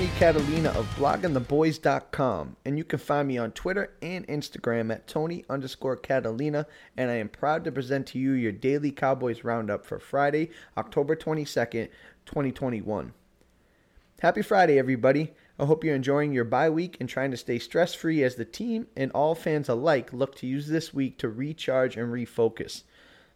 Tony Catalina of bloggingtheboys.com, and you can find me on Twitter and Instagram at Tony underscore Catalina, and I am proud to present to you your daily Cowboys roundup for Friday, October 22nd, 2021. Happy Friday, everybody. I hope you're enjoying your bye week and trying to stay stress free as the team and all fans alike look to use this week to recharge and refocus.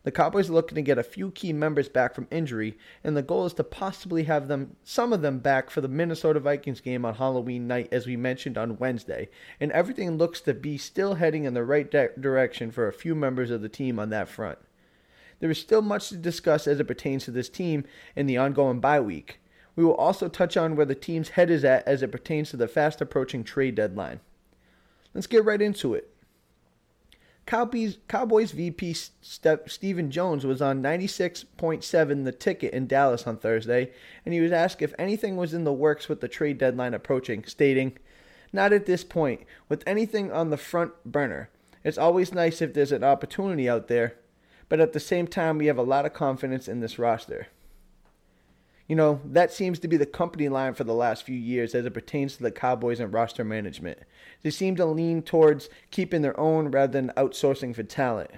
The Cowboys are looking to get a few key members back from injury, and the goal is to possibly have them some of them back for the Minnesota Vikings game on Halloween night, as we mentioned on Wednesday. And everything looks to be still heading in the right de- direction for a few members of the team on that front. There is still much to discuss as it pertains to this team in the ongoing bye week. We will also touch on where the team's head is at as it pertains to the fast approaching trade deadline. Let's get right into it. Cowboys, Cowboys VP Step, Stephen Jones was on 96.7 the ticket in Dallas on Thursday, and he was asked if anything was in the works with the trade deadline approaching, stating, Not at this point, with anything on the front burner. It's always nice if there's an opportunity out there, but at the same time, we have a lot of confidence in this roster. You know, that seems to be the company line for the last few years as it pertains to the Cowboys and roster management. They seem to lean towards keeping their own rather than outsourcing for talent.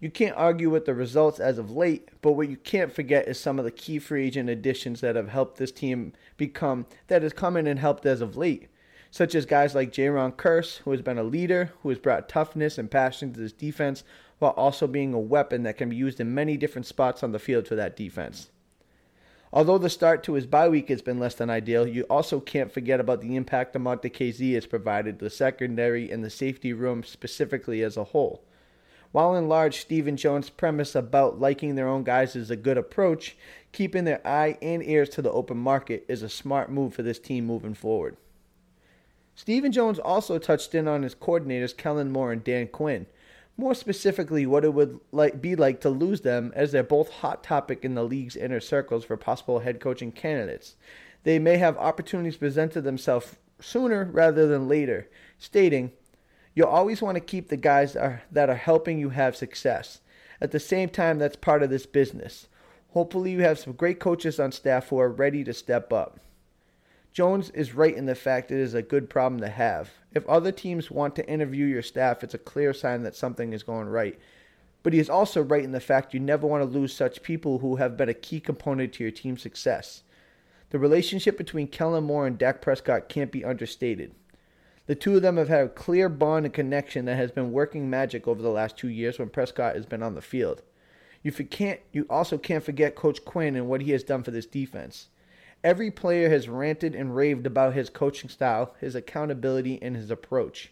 You can't argue with the results as of late, but what you can't forget is some of the key free agent additions that have helped this team become, that has come in and helped as of late, such as guys like Jayron Kearse, who has been a leader, who has brought toughness and passion to this defense, while also being a weapon that can be used in many different spots on the field for that defense. Although the start to his bye week has been less than ideal, you also can't forget about the impact Damontae Kazee has provided the secondary and the safety room specifically as a whole. While in large, Stephen Jones' premise about liking their own guys is a good approach, keeping their eye and ears to the open market is a smart move for this team moving forward. Stephen Jones also touched in on his coordinators Kellen Moore and Dan Quinn, more specifically what it would like be like to lose them as they're both hot topic in the league's inner circles for possible head coaching candidates. They may have opportunities presented themselves sooner rather than later, stating, You'll always want to keep the guys that are, that are helping you have success. At the same time, that's part of this business. Hopefully, you have some great coaches on staff who are ready to step up. Jones is right in the fact it is a good problem to have. If other teams want to interview your staff, it's a clear sign that something is going right. But he is also right in the fact you never want to lose such people who have been a key component to your team's success. The relationship between Kellen Moore and Dak Prescott can't be understated. The two of them have had a clear bond and connection that has been working magic over the last two years when Prescott has been on the field. You, can't, you also can't forget Coach Quinn and what he has done for this defense. Every player has ranted and raved about his coaching style, his accountability, and his approach.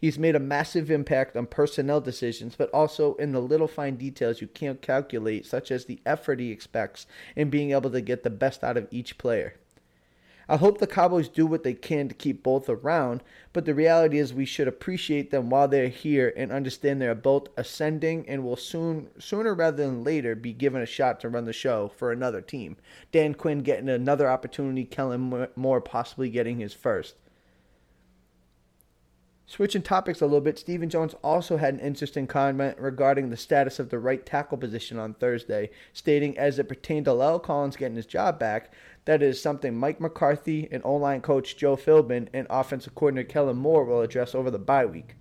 He's made a massive impact on personnel decisions, but also in the little fine details you can't calculate, such as the effort he expects in being able to get the best out of each player. I hope the Cowboys do what they can to keep both around, but the reality is we should appreciate them while they're here and understand they're both ascending and will soon, sooner rather than later, be given a shot to run the show for another team. Dan Quinn getting another opportunity, Kellen Moore possibly getting his first. Switching topics a little bit, Stephen Jones also had an interesting comment regarding the status of the right tackle position on Thursday, stating as it pertained to La'el Collins getting his job back, that is something Mike McCarthy and O-line coach Joe Philbin and offensive coordinator Kellen Moore will address over the bye week.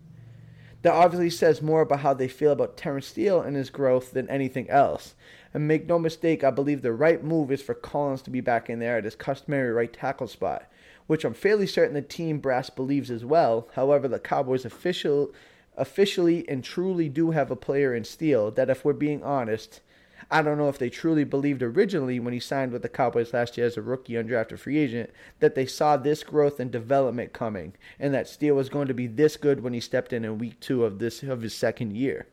That obviously says more about how they feel about Terence Steele and his growth than anything else. And make no mistake, I believe the right move is for Collins to be back in there at his customary right tackle spot which I'm fairly certain the team brass believes as well. However, the Cowboys official, officially and truly do have a player in Steele that, if we're being honest, I don't know if they truly believed originally when he signed with the Cowboys last year as a rookie undrafted free agent that they saw this growth and development coming, and that Steele was going to be this good when he stepped in in week two of this of his second year.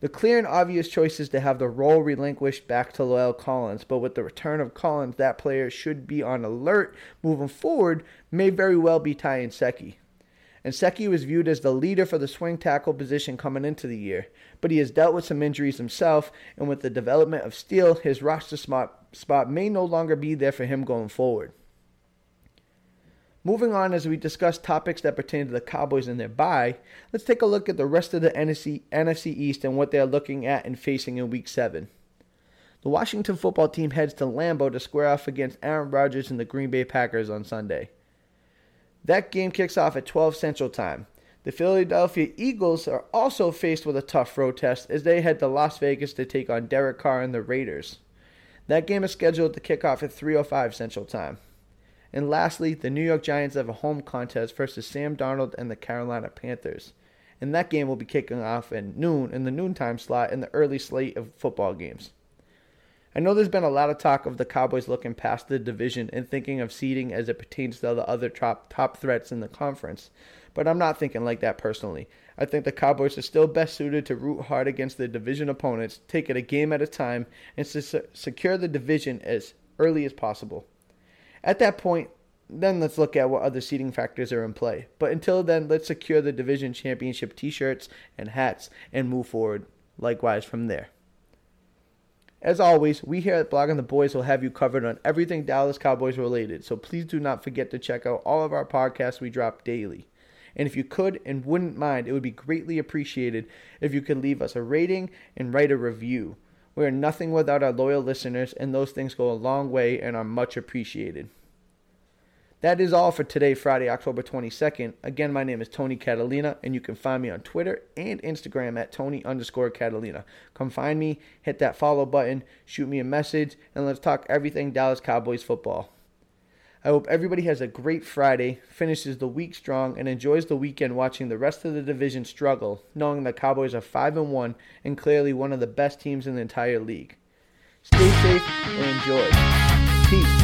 The clear and obvious choice is to have the role relinquished back to La'el Collins, but with the return of Collins, that player should be on alert moving forward, may very well be Ty Nsekhe. Nsekhe was viewed as the leader for the swing tackle position coming into the year, but he has dealt with some injuries himself, and with the development of Steele, his roster spot, spot may no longer be there for him going forward. Moving on as we discuss topics that pertain to the Cowboys and their bye, let's take a look at the rest of the NFC, NFC East and what they're looking at and facing in Week 7. The Washington football team heads to Lambeau to square off against Aaron Rodgers and the Green Bay Packers on Sunday. That game kicks off at 12 Central Time. The Philadelphia Eagles are also faced with a tough road test as they head to Las Vegas to take on Derek Carr and the Raiders. That game is scheduled to kick off at 3:05 Central Time. And lastly, the New York Giants have a home contest versus Sam Darnold and the Carolina Panthers. And that game will be kicking off at noon in the noontime slot in the early slate of football games. I know there's been a lot of talk of the Cowboys looking past the division and thinking of seeding as it pertains to the other top, top threats in the conference, but I'm not thinking like that personally. I think the Cowboys are still best suited to root hard against their division opponents, take it a game at a time, and to secure the division as early as possible. At that point, then let's look at what other seeding factors are in play. But until then, let's secure the division championship t shirts and hats and move forward likewise from there. As always, we here at Blogging the Boys will have you covered on everything Dallas Cowboys related, so please do not forget to check out all of our podcasts we drop daily. And if you could and wouldn't mind, it would be greatly appreciated if you could leave us a rating and write a review. We are nothing without our loyal listeners, and those things go a long way and are much appreciated. That is all for today, Friday, October 22nd. Again, my name is Tony Catalina, and you can find me on Twitter and Instagram at Tony underscore Catalina. Come find me, hit that follow button, shoot me a message, and let's talk everything Dallas Cowboys football. I hope everybody has a great Friday, finishes the week strong, and enjoys the weekend watching the rest of the division struggle, knowing the Cowboys are 5 and 1 and clearly one of the best teams in the entire league. Stay safe and enjoy. Peace.